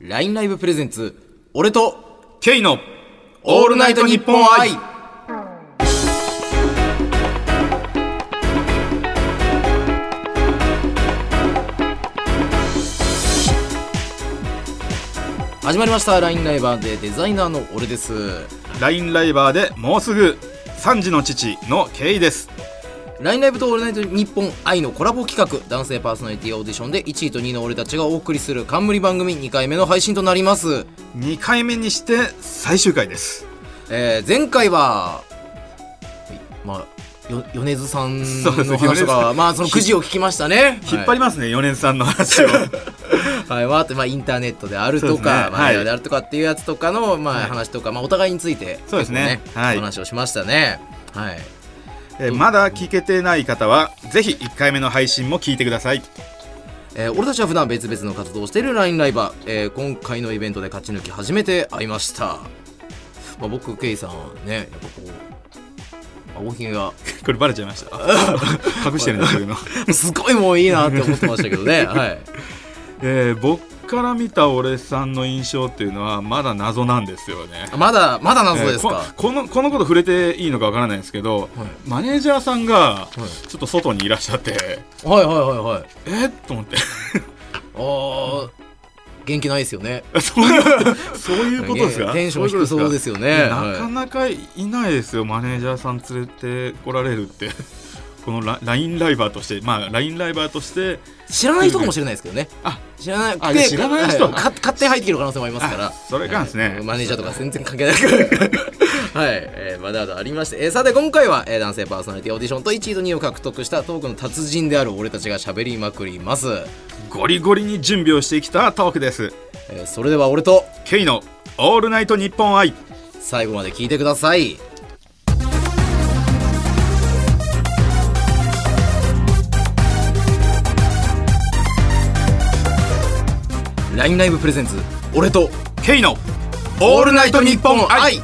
LINE ライブプレゼンツ俺と K のオールナイトニッポン愛。始まりました。LINE ライバーでデザイナーの俺です。LINE ライバーでもうすぐ3時の父の K です。LINE ライブとオールナイトニッポン愛のコラボ企画男性パーソナリティオーディションで1位と2位の俺たちがお送りする冠番組2回目の配信となります、2回目にして最終回です。えー前回ははいまあよ米津さんそうですの話と米津さかまあそのくじを聞きましたね。引っ張りますね、米津さんの話を。はい、はい、わーってまあインターネットであるとか、そうですねまあ、はい。メディアであるとかっていうやつとかの、まあ、はい。話とか、まあ、お互いについてそうですね。結構はい。お話をしましたね。はいえーまだ聞けてない方はぜひ1回目の配信も聞いてください。えー俺たちは普段別々の活動をしている LINE ライバー、えー今回のイベントで勝ち抜き初めて会いました、まあ、僕ケイさんはねやっぱこう青ひげが これバレちゃいました。隠してるんですけど、すごいもういいなって思ってましたけどね。はい。えー僕から見た俺さんの印象っていうのはまだ謎なんですよね。まだまだ謎ですか、えーここのこのこと触れていいのかわからないんですけど、マネージャーさんがちょっと外にいらっしゃって、はいはいはいはい。え？ー、と思って。あー元気ない ですよね。そういうことですか？テンション低そうですよね。なはい。かなかいないですよマネージャーさん連れてこられるってこのラ LINE ライバーとしてまあ LINE ライバーとして知らない人かもしれないですけどね。あ知らない。あ知らない人はか勝手に入ってきる可能性もありますから。あそれがですね。はい。マネージャーとか全然関係ないからはい、えー、まだまだありまして、えーさて今回は、えー男性パーソナリティオーディションと1位と2位を獲得したトークの達人である俺たちが喋りまくります、ゴリゴリに準備をしてきたトークです。えーそれでは俺と K の「オールナイトニッポン愛最後まで聞いてくださいラインライブプレゼンツ俺と」K の「オールナイトニッポン愛」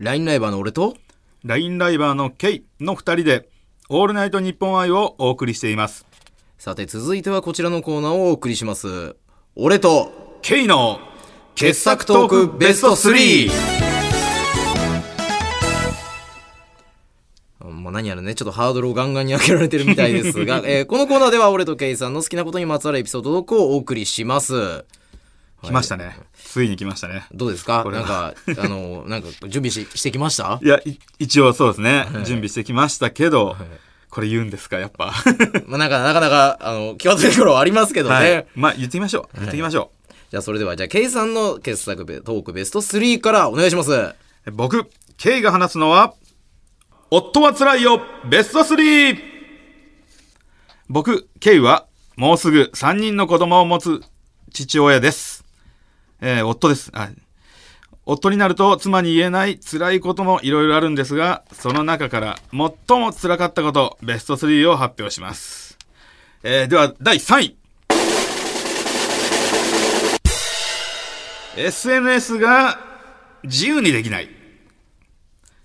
ラインライバーの俺と LINE ライバーの K の2人で「オールナイトニッポン愛」をお送りしています。さて続いてはこちらのコーナーをお送りします。俺と K の傑作トークベスト 3! まあ何やらね、ちょっとハードルをガンガンに上げられてるみたいですが、えーこのコーナーでは俺とケイさんの好きなことにまつわるエピソードトークをお送りします。来ましたね、ついに来ましたね。どうですか？これは。なんか、あの、なんか準備ししてきました？いやい一応そうですね、準備してきましたけど、これ言うんですかやっぱ。まあなんか、なかなか、あの、際どいところはありますけどね。はい。まあ言ってみましょう。言ってみましょじゃあそれでは、じゃあケイさんの傑作ベトークベスト3からお願いします。う、僕 K が話すのは「夫はつらいよベスト 3! 僕 K はもうすぐ3人の子供を持つ父親ですえー夫です夫になると妻に言えない辛いこともいろいろあるんですが、その中から最も辛かったこと、ベスト3を発表します。えーでは、第3位。SNS が自由にできない。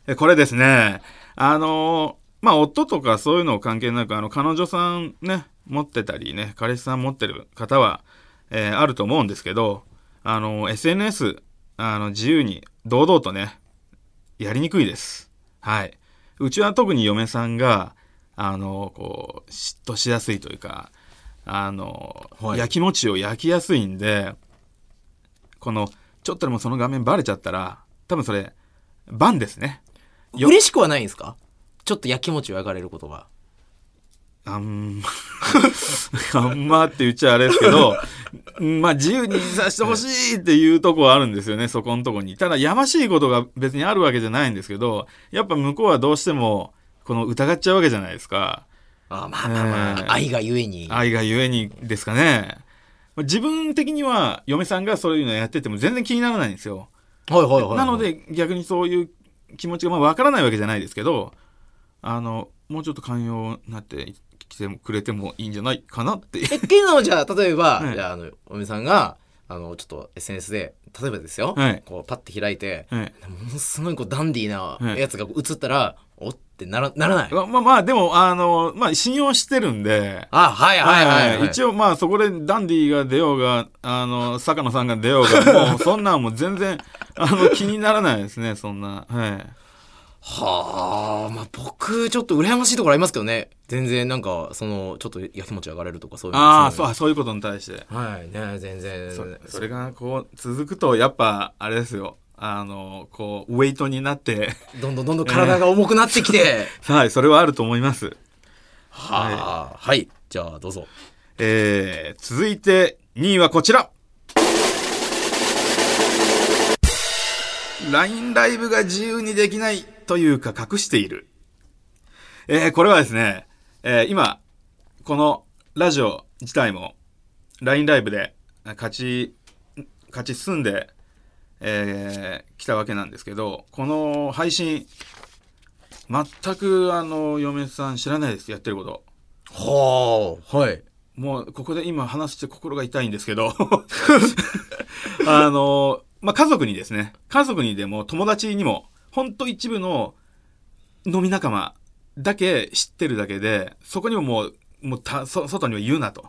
えこれですね、あのーまあ、夫とかそういうの関係なく、あの、彼女さんね、持ってたりね、彼氏さん持ってる方は、えーあると思うんですけど、あの、SNS、あの、自由に、堂々とね、やりにくいです。はい。うちは特に嫁さんが、あの、こう、嫉妬しやすいというか、あの、はい焼き餅を焼きやすいんで、この、ちょっとでもその画面バレちゃったら、多分それ、バンですね。よ嬉しくはないんですか？ちょっと焼き餅を焼かれることが。あん、あんまって言っちゃあれですけど、う んまあ自由にさせてほしいっていうとこはあるんですよね、そこのとこに。ただ、やましいことが別にあるわけじゃないんですけど、やっぱ向こうはどうしても、この疑っちゃうわけじゃないですか。あまあまあまあ、えー愛がゆえに。愛がゆえにですかね。まあ自分的には、嫁さんがそういうのやってても全然気にならないんですよ。はいはいはいはい。なの、で逆にそういう気持ちがまあ分からないわけじゃないですけどあのもうちょっと寛容になってきてくれてもいいんじゃないかなってえ、ケイさんはじゃあ、例えば、はい。じゃあ、あの、おみさんが、あの、ちょっと SNS で、例えばですよ、はい。こう、パッて開いて、はい。ものすごいこうダンディーはない。やつが映ったら、おってってならならない。ままあまあ、でも、あの、まあ、信用してるんで、あはいはいはい、はい、一応まあそこでダンディが出ようが、あの、坂野さんが出ようが、もうそんなんもう全然、あの、気にならないですね、そんな。はい。はあまあ僕ちょっと羨ましいところありますけどね。全然なんかそのちょっとやきもち上がれるとかそういうああ、そそう、そういうことに対して。はいね全然。そそれがこう続くとやっぱあれですよ。あのこうウェイトになってどんどんどんどん体が重くなってきて、はいそれはあると思います。はあはい。じゃあどうぞ。えー、続いて2位はこちら LINE ライブが自由にできないというか隠している。えー、これはですね、えー、今このラジオ自体も LINE ライブで勝ち勝ち進んでえー来たわけなんですけどこの配信全くあの嫁さん知らないですやってること。はあ。はい。もうここで今話して心が痛いんですけど。あのまあ家族にですね家族にでも友達にもほんと一部の飲み仲間だけ知ってるだけでそこにももうもうたそ外には言うなと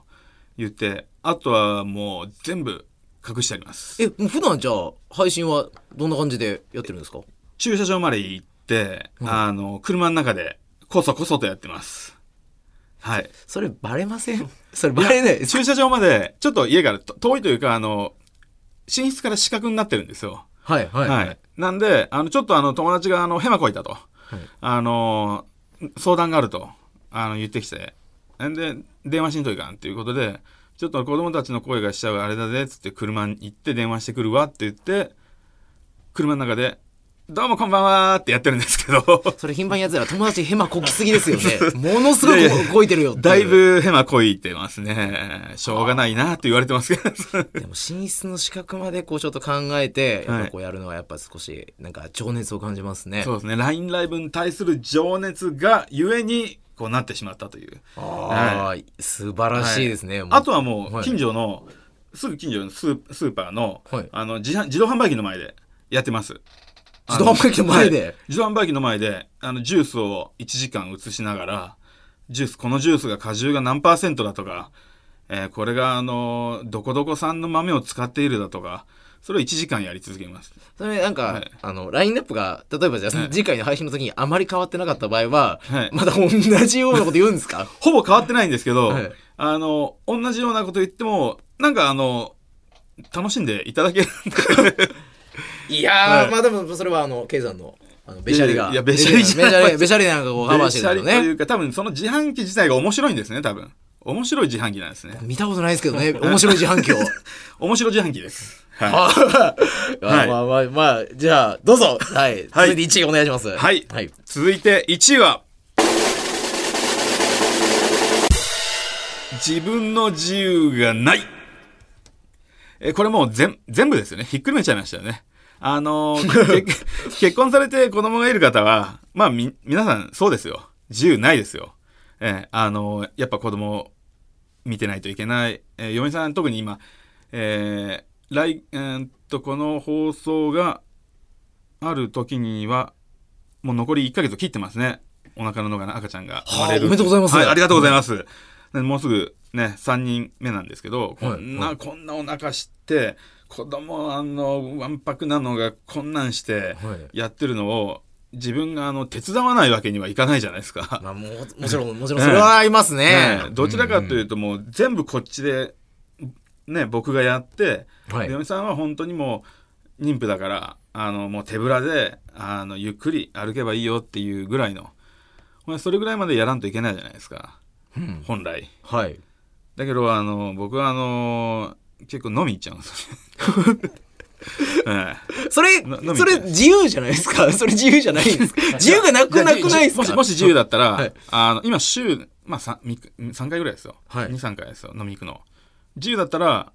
言ってあとはもう全部隠してあります。えもう普段じゃあ配信はどんな感じでやってるんですか？駐車場まで行って、うん。あの車の中でこそこそとやってます。はい。それバレません？それバレない駐車場までちょっと家からと遠いというかあの寝室から死角になってるんですよはいはいはい。なんで、あの、ちょっとあの、友達があの、ヘマこいたと。あの、相談があると、あの、言ってきて。んで、電話しんといかんっていうことで、ちょっと子供たちの声がしちゃうあれだぜ、つって車に行って電話してくるわって言って、車の中で、どうもこんばんはーってやってるんですけど、それ頻繁にやつら友達ヘマこきすぎですよね。ものすごくこいてるよだいぶヘマこいてますね。しょうがないなって言われてますけど。でも寝室の資格までこうちょっと考えてやっぱこうやるのはやっぱ少しなんか情熱を感じますね、そうですね。LINE ライブに対する情熱がゆえに、こうなってしまったという。ああ、素晴らしいですね、もうあとはもうはい近所の、すぐ近所のスースーパーの,、はい。あの自販自動販売機の前でやってます自動販売機の前で。はい。自動販売機の前であのジュースを1時間移しながらジュースこのジュースが果汁が何パーセントだとか、えーこれがあのどこどこ産の豆を使っているだとかそれを1時間やり続けます。それなんか、はい。あのラインナップが例えばじゃあ、はい。次回の配信の時にあまり変わってなかった場合は、はい。また同じようなこと言うんですか？ほぼ変わってないんですけど、はい。あの同じようなこと言ってもなんかあの楽しんでいただけるいやー、はい。まあでもそれはあのケイさんのあのベシャリが。いやベシャリじゃない。ベシャリベシャリなんかこうカバーしてるのね。というか多分その自販機自体が面白いんですね多分。面白い自販機なんですね。見たことないですけどね面白い自販機を。面白い自販機です。はい、あ はい。まあまあまあじゃあどうぞ。はい、はい。続いて1位お願いします。はい。はい、続いて1位は自分の自由がない。えこれもう全全部ですよね。ひっくるめちゃいましたよねあの ー結結婚されて子供がいる方はまあみ皆さんそうですよ自由ないですよえーあのーやっぱ子供を見てないといけない、えー嫁さん特に今えー来えーっとこの放送がある時にはもう残り1ヶ月を切ってますね。お腹の中の赤ちゃんが生まれる。はあおめでとうございますはい、ありがとうございます。でもうすぐね、3人目なんですけど、こんな、はいこんなお腹して、子供あの、わんぱくなのがこんなんしてはい。やってるのを、自分があの、手伝わないわけにはいかないじゃないですか。まあもうもちろんもちろん それはありますね。ねどちらかというともう全部こっちで、ね、僕がやって、はい。嫁さんは本当にもう妊婦だからあのもう手ぶらであのゆっくり歩けばいいよっていうぐらいのまあそれぐらいまでやらんといけないじゃないですか。うん。本来。はい。だけどあの僕はあの結構飲み行っちゃうんですよ、ええ。それな飲み行それ自由じゃないですか？それ自由じゃないんですか？自由がなくなくないですか？もしもし自由だったら、はい。あの今週、まあ、3, 3回ぐらいですよ、はい。23回ですよ。飲み行くの。自由だったら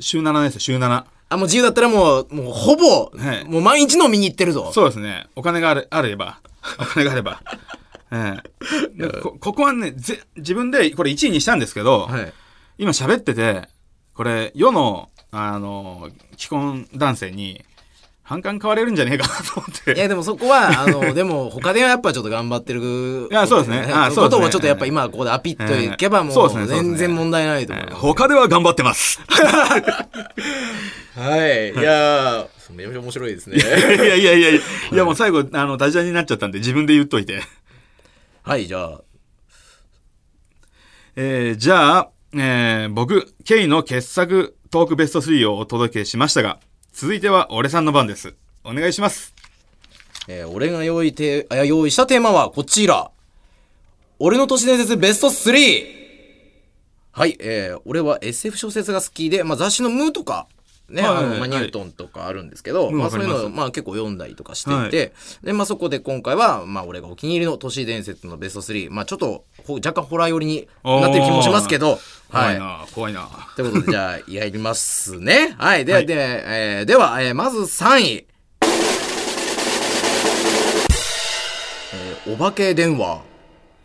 週7ですよ。週7あもう自由だったらもうもうほぼ、はいもう毎日飲みに行ってるぞ。そうですね。お金があれあれば。お金があれば。ええ。でこここはねぜ、自分でこれ1位にしたんですけど、はい。今喋ってて、これ、世の、あの、既婚男性に反感買われるんじゃねえかなと思って。いやでもそこはあの でも他ではやっぱちょっと頑張ってるいやそうですね。あそうですね。ことをちょっとやっぱ今ここでアピッといけばもそう全然問題ないと思います。他では頑張ってます。はい。いやーめちゃめちゃ面白いですね。いやいやいやいやいやもう最後あのダジャレになっちゃったんで自分で言っといて。はいじゃあ。えー、じゃあ、えー、僕 K の傑作トークベスト3をお届けしましたが続いては俺さんの番ですお願いしますえー俺が用意てあ用意したテーマはこちら。俺の都市伝説ベスト 3! はい、えー俺は SF 小説が好きで、まあ、雑誌のムーとか、ね、はいあの、まあ、はいニュートンとかあるんですけど、うんまあ、そういうのまあ、結構読んだりとかしていて、で、まあ、そこで今回は、まあ、俺がお気に入りの都市伝説のベスト3、まあ、ちょっと、ほ若干ホラー寄りになってる気もしますけど、はいい。怖な、怖いなということで、じゃあ、やりますね。はい。で、はいで、えーでは、えーまず3位。えーお化け電話。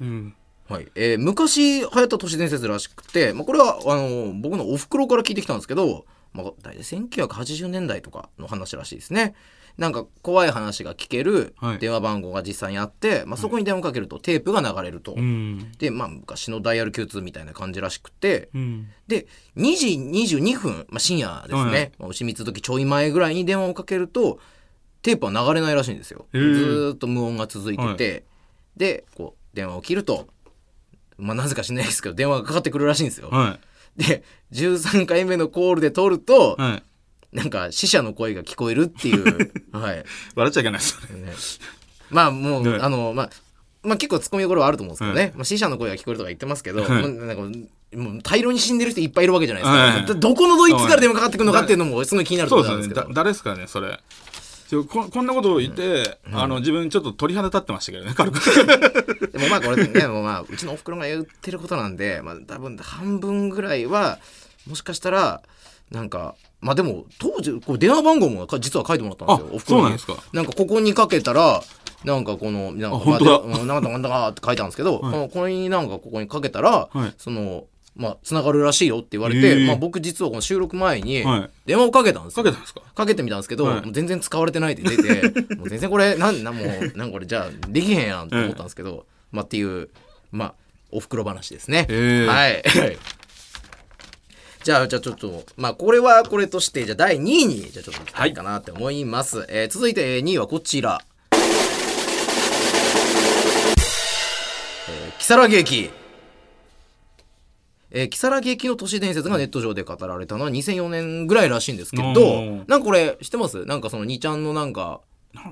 うんはい。えー昔流行った都市伝説らしくて、まあ、これは、あの僕のお袋から聞いてきたんですけど、まあ、大体1980年代とかの話らしいですね。なんか怖い話が聞けるはい。電話番号が実際にあって、まあ、そこに電話かけるとテープが流れると。うん。で、まあ、昔のダイヤル Q2 みたいな感じらしくて、うん。で、2時22分、まあ、深夜ですね、はい。まあ、牛蜜時ちょい前ぐらいに電話をかけると、テープは流れないらしいんですよ。ずへー。ーっと無音が続いてて、で、こう、電話を切ると、まあ、なぜか知んないですけど、電話がかかってくるらしいんですよ。はで、13回目のコールで取ると、いはい。なんか死者の声が聞こえるっていう、はい。笑っちゃいけないですね。まあ、もう、ね。あの、まあ、まあ結構ツッコミどころはあると思うんですけどね、まあ、死者の声が聞こえるとか言ってますけど、はい。もうなんかもう大量に死んでる人いっぱいいるわけじゃないですか、はい。はいどどこのドイツから電話かかってくるのかっていうのもすごい気になるとそうころなんですけど。だ誰ですかねそれ。ここんなことを言って、あの自分ちょっと鳥肌立ってましたけどね軽くでもまあこれねもうまあうちのおふくろが言ってることなんで、まあ、多分半分ぐらいはもしかしたらなんかまあでも当時こう電話番号もか実は書いてもらったんですよ。あおふくろにそうなんですか。なんかここにかけたらなんかこのなんかまあなんだかなんだかって書いてあるんですけど、はいこれになんかここにかけたら、はいそのまあつながるらしいよって言われへて、ーまあ、僕実はこの収録前にはい電話をかけたんですよ、かけたんですかかけてみたんですけど、はいもう全然使われてないって出てもう全然これなんなんもうなんかこれじゃあできへんやんと思ったんですけど、まあっていうまあおふくろ話ですね。はい。じゃあ、じゃあちょっと、まあこれはこれとして、じゃあ第2位に、じゃあちょっと行きたいかなって思います。えー続いて2位はこちら。えー、木更木駅。えー、木更木駅の都市伝説がネット上で語られたのは2004年ぐらいらしいんですけどなんかこれ知ってます？なんかその2ちゃんのなんか、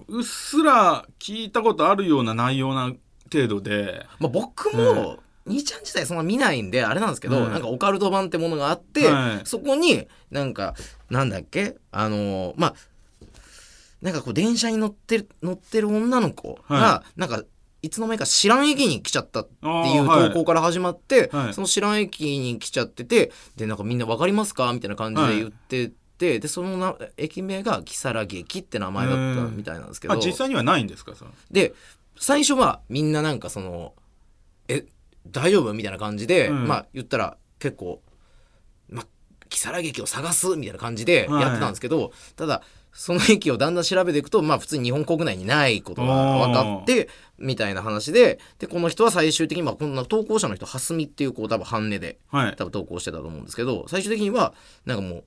うっすら聞いたことあるような内容な程度で。まあ、僕も、兄ちゃん自体そんな見ないんであれなんですけど、はい。なんかオカルト版ってものがあって、はい。そこになんかなんだっけ？あのーまあなんかこう電車に乗ってる乗ってる女の子が、はなんかいつの間にか知らん駅に来ちゃったっていう投稿から始まって、はい。その知らん駅に来ちゃっててでなんかみんなわかりますか？みたいな感じで言ってて、でそのな駅名が木更木駅って名前だったみたいなんですけど。あ実際にはないんですか？で最初はみんななんかその「え大丈夫?」みたいな感じで、うん。まあ言ったら結構「まあ如月劇を探す」みたいな感じでやってたんですけど、ただその駅をだんだん調べていくとまあ普通に日本国内にないことが分かってみたいな話ででこの人は最終的にまあこんな投稿者の人蓮見っていう子多分半値ではい。多分投稿してたと思うんですけど最終的にはなんかもう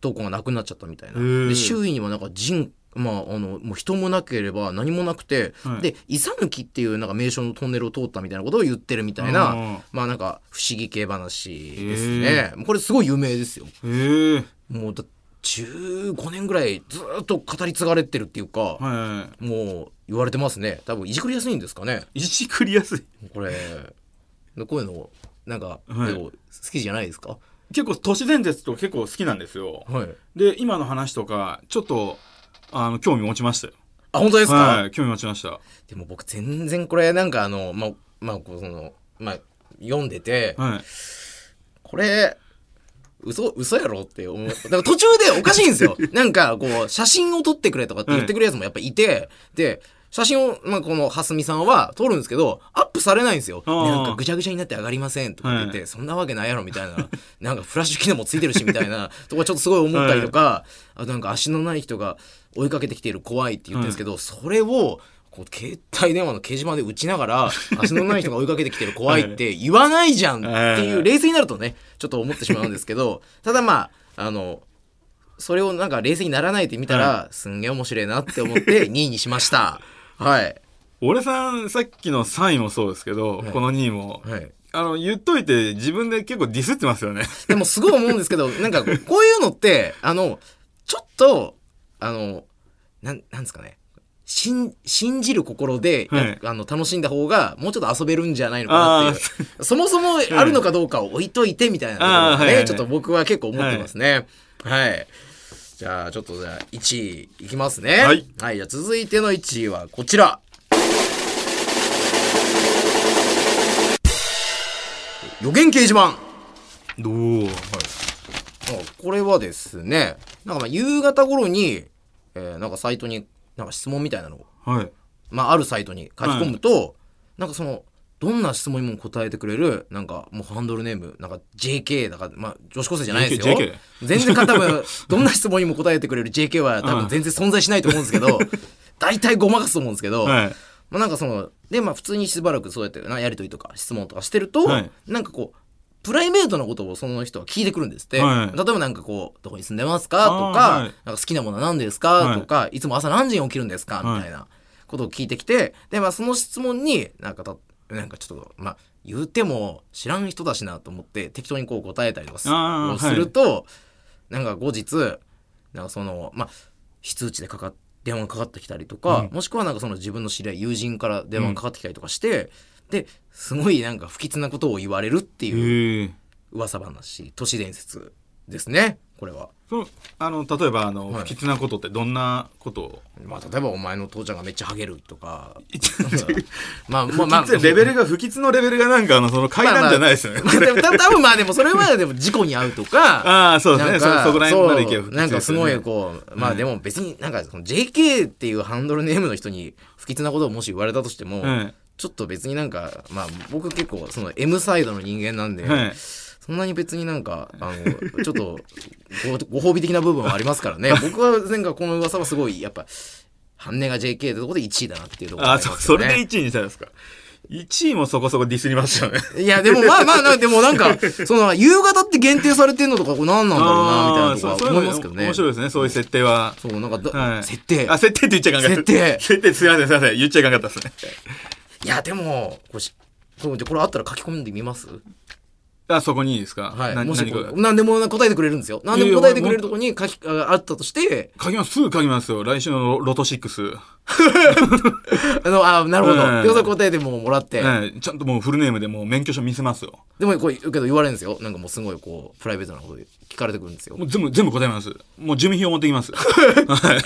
投稿がなくなっちゃったみたいな。で周囲にもなんか人まああのもう人もなければ何もなくて、はい。でイサヌキっていうなんか名称のトンネルを通ったみたいなことを言ってるみたいなまあなんか不思議系話ですね。これすごい有名ですよ。もうだ15年ぐらいずっと語り継がれてるっていうか、はもう言われてますね。多分いじくりやすいんですかね。いいじくりやすい。これ。でこういうのなんか、はい。好きじゃないですか？結構都市伝説とか結構好きなんですよ。はい。で今の話とかちょっとあの興味持ちましたよ。あ本当ですか、はい興味持ちました。でも僕全然これなんかあのまあまあこうそのまあ読んでて、はい。これ嘘嘘やろって思う。だから途中でおかしいんですよ。なんかこう写真を撮ってくれとかって言ってくるやつもやっぱいて、で写真を、まあ、この蓮見さんは撮るんですけどアップされないんですよ、なんかぐちゃぐちゃになって上がりませんとか言って、そんなわけないやろみたいな。なんかフラッシュ機能もついてるしみたいなとかちょっとすごい思ったりとか、あとなんか足のない人が追いかけてきている怖いって言ってるんですけど、それをこう携帯電話の掲示板で打ちながら 足のない人が追いかけてきてる怖いって言わないじゃんっていう冷静になるとねちょっと思ってしまうんですけど ただまああのそれをなんか冷静にならないで見たら、すんげえ面白いなって思って 2位にしました。はい。俺さんさっきの3位もそうですけど、はいこの2位もはい。あの言っといて自分で結構ディスってますよねでもすごい思うんですけど、なんかこういうのって、あの、ちょっと、あの、なん、なんですかね。信信じる心で、はい。あの楽しんだ方がもうちょっと遊べるんじゃないのかなっていう。そもそもあるのかどうかを置いといてみたいなところがね、はいはいはい。ちょっと僕は結構思ってますね。はい、じゃあちょっとじゃあ1位いきますね。はい、はい、じゃあ続いての1位はこちら。予言掲示板。どうはい。あこれはですねなんかまあ夕方頃に、えーなんかサイトになんか質問みたいなのを、はい。まあ、あるサイトに書き込むと、なんかそのどんな質問にも答えてくれるなんかもうハンドルネームなんか JK だからまあ女子高生じゃないですよ。JK 全然か多分 どんな質問にも答えてくれる JK は多分全然存在しないと思うんですけど大体ごまかすと思うんですけど、はい。まあ、なんかそのでまあ普通にしばらくそうやってなやり取りとか質問とかしてると、はい。なんかこうプライベートなことをその人は聞いてくるんですって、はい。例えばなんかこう「どこに住んでますか?」とか、はい。なんか好きなものは何ですか?」はい。とか、い、つも朝何時に起きるんですか?」みたいなことを聞いてきてで、まあ、その質問になんかたなんかちょっとまあ言うても知らん人だしなと思って適当にこう答えたりとかすると、なんか後日なんかそのまあ非通知でかかっ電話がかかってきたりとか、うん。もしくはなんかその自分の知り合い友人から電話がかかってきたりとかして、ですごいなんか不吉なことを言われるっていう噂話都市伝説ですねこれは。そのあの例えばあの、はい。不吉なことってどんなことを？まあ、例えばお前の父ちゃんがめっちゃハゲるとか 不まあまあまあ吉レベルが不吉のレベルがなんかあのその階段じゃないですよね、まあでもた多分まあでもそれはでも事故に遭うとか ああそうですね。そそこら辺までいけば不吉なんかすごいこうまあでも別になんかその JK っていうハンドルネームの人に不吉なことをもし言われたとしても、はいちょっと別になんかまあ僕結構その M サイドの人間なんで、はい。そんなに別になんかあのちょっとごご褒美的な部分はありますからね。僕はなんかこの噂はすごいやっぱ半値が JK ってとこで1位だなっていうところがあそそれで1位にしたんですか？1位もそこそこディスりましたよね。いや、でもまあまあな、でもなんか、その、夕方って限定されてんのとか、これ何なんだろうな、みたいなとか思いますけどね。面白いですね。そういう設定は。そう、なんかだ、はい。設定。あ設定って言っちゃいかんかった。設定。設定すいませんすいません。言っちゃいかんかったですね。いや、でも、これし、そうじゃあこれあったら書き込んでみます？あそこにいいですか？はい。なもし何かこう、何でも答えてくれるんですよ。何でも答えてくれるとこに書き、ああったとして、書きます。すぐ書きますよ。来週のロロト6 あの、あ、なるほど。うんで、それ答えてももらって、はいちゃんともうフルネームでもう免許証見せますよ。でもこう、けど言われるんですよ。なんかもうすごいこう、プライベートなことで聞かれてくるんですよ。も。う全部全部答えます。もう住民票持ってきます。はい。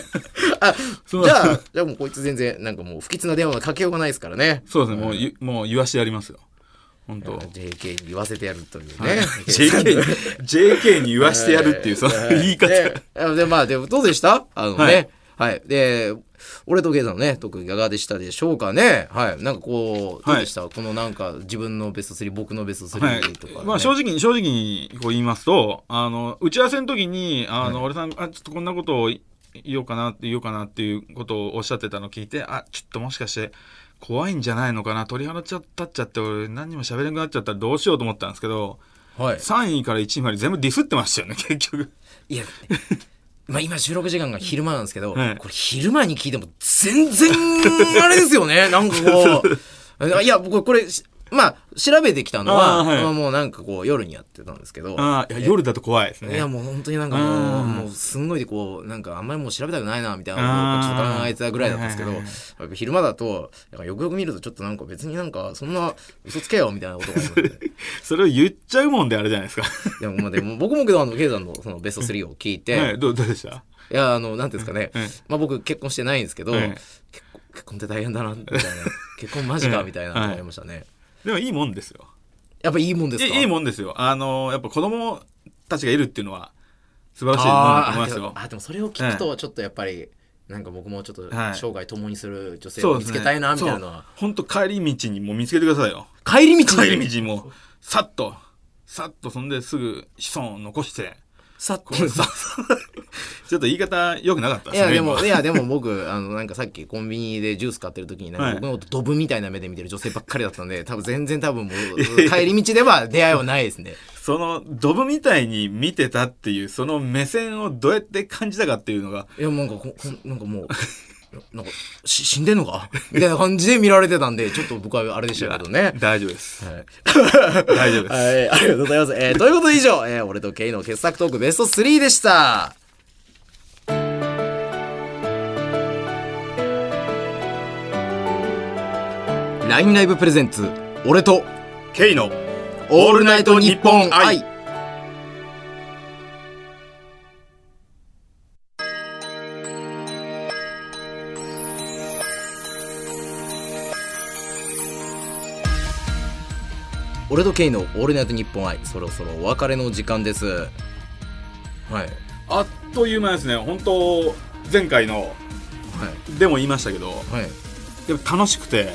あ、そうじゃあ、じゃあもうこいつ全然、なんかもう不吉な電話がかけようがないですからね。そうですね。もうゆもう言わしてやりますよ本当。JK に言わせてやるというはい。ね。JK に JK に言わしてやるっていうその言い方。ででまあでもどうでした？あのね。はい、で俺とゲイさんのね特技いかがでしたでしょうかね。はい。なんかこうどうでした、このなんか自分のベスト3僕のベストはい。3とか、ね。まあ、正直に正直にこう言いますとあの打ち合わせの時にあの、俺さんあちょっとこんなことを言おうかなって言おうかなっていうことをおっしゃってたのを聞いてあちょっともしかして怖いんじゃないのかな？鳥肌ちゃったっちゃって俺何にも喋れなくなっちゃったらどうしようと思ったんですけどはい。3位から1位まで全部ディスってましたよね 結局。いやまあ今収録時間が昼間なんですけど、はい。これ昼間に聞いても全然あれですよね。なんかこう。いや僕これまあ調べてきたのはあーはい。まあもうなんかこう夜にやってたんですけど。ああいや夜だと怖いですね。いやもう本当になんかもううん。もうすんごいこうなんかあんまりもう調べたくないなみたいなちょっと考えてたぐらいだったんですけど昼間だとよくよく見るとちょっとなんか別になんかそんな嘘つけよみたいなことが思ってそれを言っちゃうもんであれじゃないですか。でもまあでも僕もけどあのケイさんのそのベスト3を聞いて、はいどうどうでした？いやあのなんていうんですかね、はいまあ僕結婚してないんですけど、はい結婚って大変だなみたいな。結婚マジかみたいなはい思いましたね、でもいいもんですよ。やっぱいいもんですか？いいもんですよ。あのやっぱ子供たちがいるっていうのは素晴らしいと思いますよ。もあでもそれを聞くとちょっとやっぱりなんか僕もちょっとはい。生涯共にする女性を見つけたいなみたいなのは、本当帰り道にもう見つけてくださいよ。帰り道に？帰り道にもうさっとさっとそんですぐ子孫を残してさっと ちょっと言い方良くなかったですねいやでも今。いやでも僕あのなんかさっきコンビニでジュース買ってる時になんはい。か僕のことドブみたいな目で見てる女性ばっかりだったんで多分 全然多分もう帰り道では出会いはないですね。そのドブみたいに見てたっていうその目線をどうやって感じたかっていうのが。いやなんかなんかもうなんかし死んでんのか？みたいな感じで見られてたんでちょっと僕はあれでしたけどね大丈夫ですはい 大丈夫ですはい、ありがとうございます。えーということで以上、えー俺とケイの傑作トークベスト3でした。LINE ライブプレゼンツ、俺とケイのオールナイトニッポン愛。俺とケイのオールナイトニッポン愛、そろそろお別れの時間です。はい。あっという間ですね本当前回のはい。でも言いましたけどはい。でも楽しくて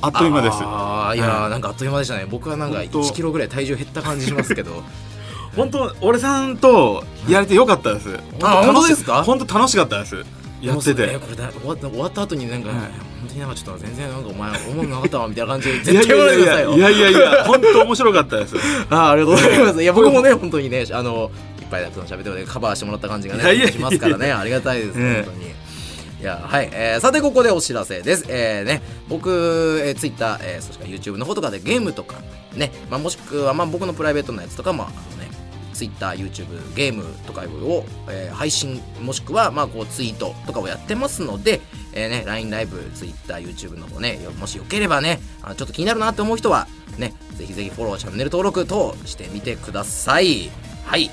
あっという間ですああ、いやー、はいなんかあっという間でしたね。僕はなんか本当1キロぐらい体重減った感じしますけど。本当俺さんとやれてよかったですあ本当ですか？本当楽しかったですやっててこれだ終わった終わった後になんか、はい本当になんかちょっと全然なんかお前思うなかったわみたいな感じで絶対言わないでくださいよ。いやいやいや本当面白かったですあーありがとうございます。いや僕もね 本当にねあのいっぱいだと喋ってカバーしてもらった感じがねしますからねありがたいですええ本当に。いやはい、えーさてここでお知らせです。えーね、僕、えー、Twitter、えーそして YouTube の方とかでゲームとか、ね、まあ、もしくは、まあ、僕のプライベートなやつとか、まあ、あのね、Twitter、YouTube、ゲームとかを、えー配信、もしくは、まあ、こう、ツイートとかをやってますので、えーね、LINE ライブ、Twitter、YouTube の方ね、もしよければね、あちょっと気になるなって思う人は、ね、ぜひぜひフォロー、チャンネル登録等してみてください。はい。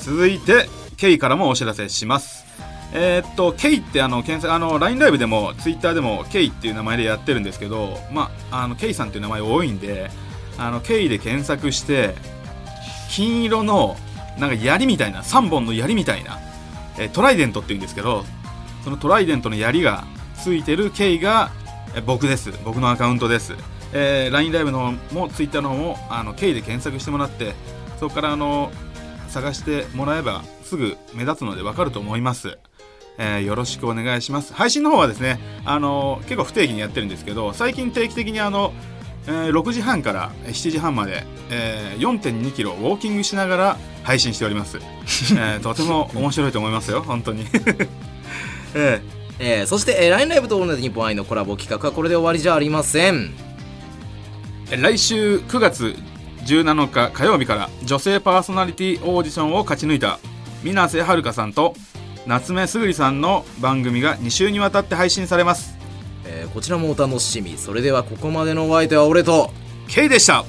続いてケイからもお知らせしますえーっとケイってあの検索あの LINE ライブでも Twitter でもケイっていう名前でやってるんですけどまああのケイさんっていう名前多いんであのケイで検索して金色のなんか槍みたいな3本の槍みたいな、えートライデントっていうんですけどそのトライデントの槍がついてるケイが僕です。僕のアカウントです、えー LINE ライブの方も Twitter の方もあのケイで検索してもらってそこからあの探してもらえばすぐ目立つのでわかると思います、えーよろしくお願いします。配信の方はですねあの結構不定期にやってるんですけど最近定期的にあの、えー6時半から7時半まで、えー4 2キロウォーキングしながら配信しております、えーとても面白いと思いますよ本当に。ええ。ーそして、えー、LINE ライブとオールナイトニッポン愛のコラボ企画はこれで終わりじゃありません。ー来週9月17日火曜日から女性パーソナリティオーディションを勝ち抜いた水瀬遥さんと夏目すぐりさんの番組が2週にわたって配信されます。えーこちらもお楽しみ。それではここまでのお相手は俺と、K でした。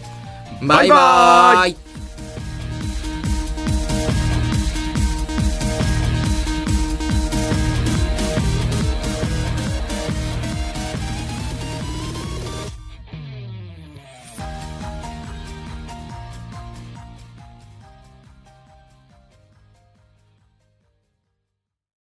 バイバーイ